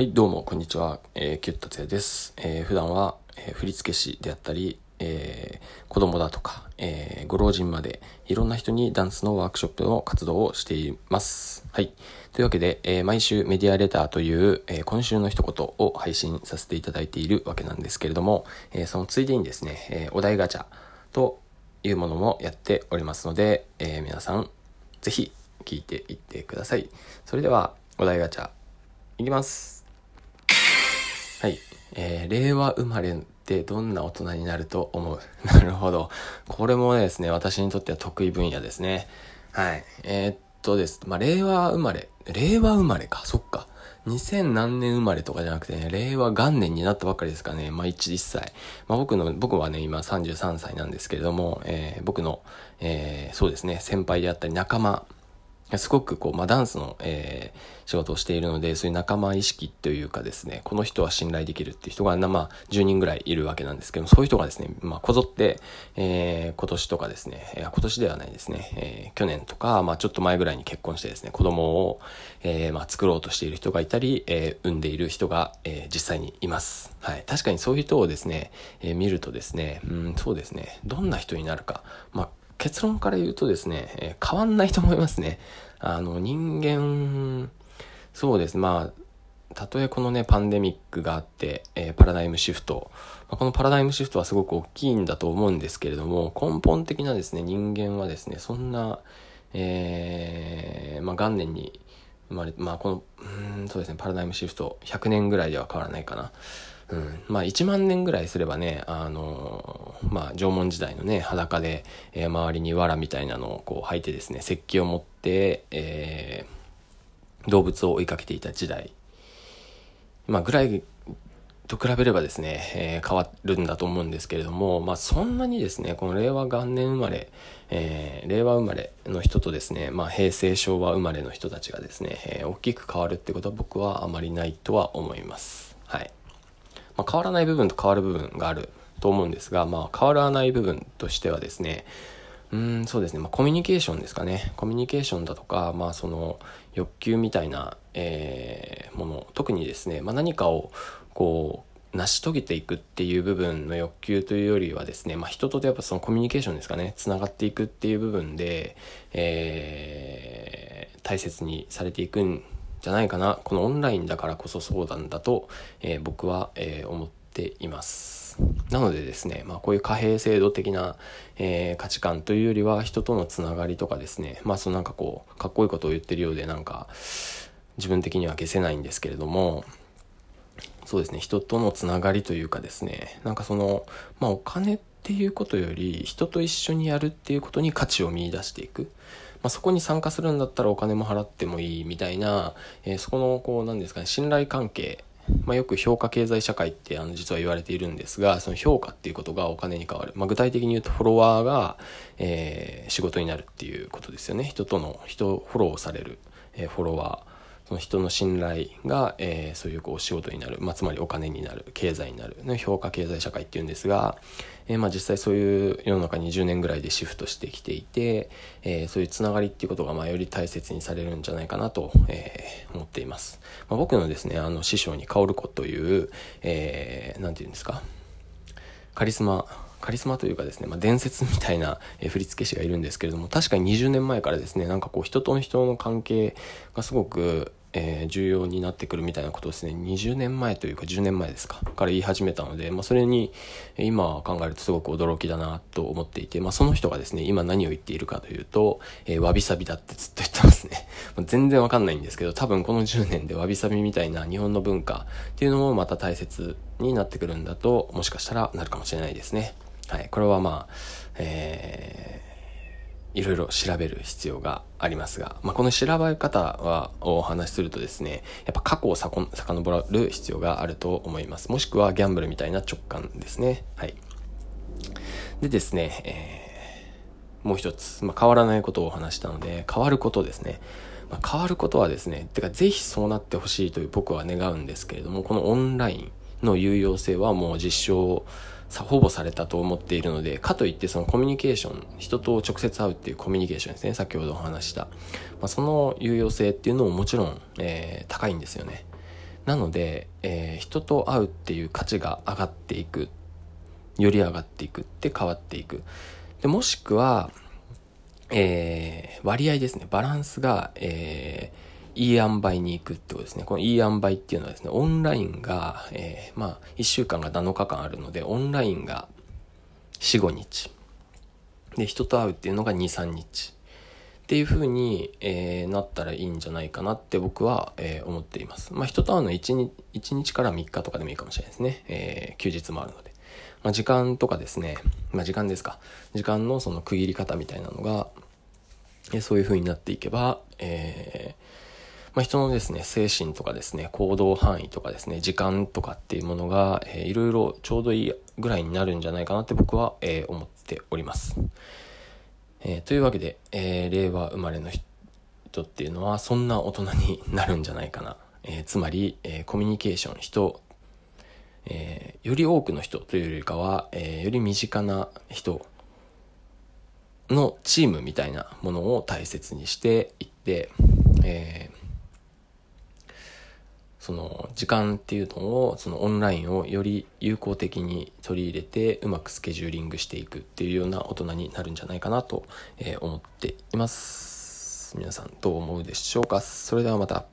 はい、どうも、こんにちは。えー、キュットツヤです。えー、普段は、えー、振付師であったり、えー、子供だとか、えー、ご老人まで、いろんな人にダンスのワークショップの活動をしています。はい。というわけで、えー、毎週メディアレターという、えー、今週の一言を配信させていただいているわけなんですけれども、えー、そのついでにですね、えー、お題ガチャというものもやっておりますので、えー、皆さん、ぜひ聞いていってください。それでは、お題ガチャ、いきます。はい。えー、令和生まれってどんな大人になると思う？なるほど。これもですね、私にとっては得意分野ですね。はい。えー、っとです。まあ、令和生まれ。令和生まれか。そっか。2000何年生まれとかじゃなくてね、令和元年になったばっかりですかね。まあ、1、1歳。まあ、僕の、僕はね、今33歳なんですけれども、えー、僕の、えー、そうですね、先輩であったり仲間、すごくこう、まあ、ダンスの、えー、仕事をしているので、そういう仲間意識というかですね、この人は信頼できるっていう人が、まあ、10人ぐらいいるわけなんですけども、そういう人がですね、まあ、こぞって、えー、今年とかですね、えー、今年ではないですね、えー、去年とか、まあ、ちょっと前ぐらいに結婚してですね、子供を、えー、まあ、作ろうとしている人がいたり、えー、産んでいる人が、えー、実際にいます。はい。確かにそういう人をですね、えー、見るとですね、うん、そうですね、どんな人になるか、まあ、結論から言うとですね、え、変わんないと思いますね。あの、人間、そうです。まあ、たとえこのね、パンデミックがあって、えー、パラダイムシフト、まあ、このパラダイムシフトはすごく大きいんだと思うんですけれども、根本的なですね、人間はですね、そんな、えー、まあ、元年に生まれ、まあ、この、うん、そうですね、パラダイムシフト、100年ぐらいでは変わらないかな。うん、まあ1万年ぐらいすればね、あのー、まあ縄文時代のね、裸で、えー、周りに藁みたいなのをこう履いてですね、石器を持って、えー、動物を追いかけていた時代、まあぐらいと比べればですね、えー、変わるんだと思うんですけれども、まあそんなにですね、この令和元年生まれ、えー、令和生まれの人とですね、まあ平成昭和生まれの人たちがですね、えー、大きく変わるってことは僕はあまりないとは思います。はい。まあ、変わらない部分と変わる部分があると思うんですが、まあ、変わらない部分としてはですね、うん、そうですね、まあ、コミュニケーションですかね。コミュニケーションだとか、まあ、その、欲求みたいな、えー、もの、特にですね、まあ、何かを、こう、成し遂げていくっていう部分の欲求というよりはですね、まあ、人とやっぱそのコミュニケーションですかね、つながっていくっていう部分で、えー、大切にされていくんじゃないかな。このオンラインだからこそそうなんだと、えー、僕は、えー、思っています。なのでですね、まあこういう貨幣制度的な、えー、価値観というよりは人とのつながりとかですね、まあそのなんかこう、かっこいいことを言ってるようでなんか自分的には消せないんですけれども、そうですね、人とのつながりというかですね、なんかその、まあお金っていうことより人と一緒にやるっていうことに価値を見出していく。まあ、そこに参加するんだったらお金も払ってもいいみたいな、えー、そこの、こう、なんですかね、信頼関係、まあ、よく評価経済社会ってあの実は言われているんですが、その評価っていうことがお金に変わる。まあ、具体的に言うとフォロワーが、えー、仕事になるっていうことですよね。人との、人、フォローされる、えー、フォロワー。その人の信頼が、えー、そういうこう仕事になる、まあ、つまりお金になる。経済になる。の評価経済社会っていうんですが、えー、まあ実際そういう世の中に10年ぐらいでシフトしてきていて、えー、そういうつながりっていうことがまあより大切にされるんじゃないかなと、え、思っています、まあ、僕のですねあの師匠に薫子という、えー、ていうんですか？カリスマカリスマというかですね、まあ、伝説みたいな、え振付師がいるんですけれども、確かに20年前からですね、なんかこう人と人の関係がすごく、えー、重要になってくるみたいなことですね、20年前というか10年前ですか、から言い始めたので、まあ、それに今考えるとすごく驚きだなと思っていて、まあ、その人がですね、今何を言っているかというと、えー、わびさびだってずっと言ってますね。全然わかんないんですけど、多分この10年でわびさびみたいな日本の文化っていうのもまた大切になってくるんだと、もしかしたらなるかもしれないですね。はい、これはまあ、えーいろいろ調べる必要がありますが、まあ、この調べ方は、お話しするとですね、やっぱ過去をさこ遡る必要があると思います。もしくはギャンブルみたいな直感ですね。はい。でですね、えー、もう一つ、まあ、変わらないことをお話したので、変わることですね。変わることはですね、てかぜひそうなってほしいという僕は願うんですけれども、このオンラインの有用性はもう実証さ、ほぼされたと思っているので、かといってそのコミュニケーション、人と直接会うっていうコミュニケーションですね、先ほどお話した。まあ、その有用性っていうのももちろん、えー、高いんですよね。なので、えー、人と会うっていう価値が上がっていくより上がっていくって変わっていくでもしくは、えー、割合ですねバランスが、えー、いい塩梅に行くってことですね。このいい塩梅っていうのはですね、オンラインが、えー、まあ、1週間が7日間あるので、オンラインが4、5日。で、人と会うっていうのが2、3日。っていう風に、えー、なったらいいんじゃないかなって僕は、えー、思っています。まあ、人と会うのは 1, 日1日から3日とかでもいいかもしれないですね。えー、休日もあるので。まあ、時間とかですね、まあ、時間ですか。時間のその区切り方みたいなのが、えそういう風になっていけば、えまあ、人のですね、精神とかですね、行動範囲とかですね、時間とかっていうものが、えー、いろいろちょうどいいぐらいになるんじゃないかなって僕は、えー、思っております。えー、というわけで、えー、令和生まれの人っていうのは、そんな大人になるんじゃないかな。えー、つまり、えー、コミュニケーション、人、えー、より多くの人というよりかは、えー、より身近な人のチームみたいなものを大切にしていって、えー、その時間っていうのをそのオンラインをより有効的に取り入れてうまくスケジューリングしていくっていうような大人になるんじゃないかなと思っています。皆さんどう思うでしょうか？それではまた。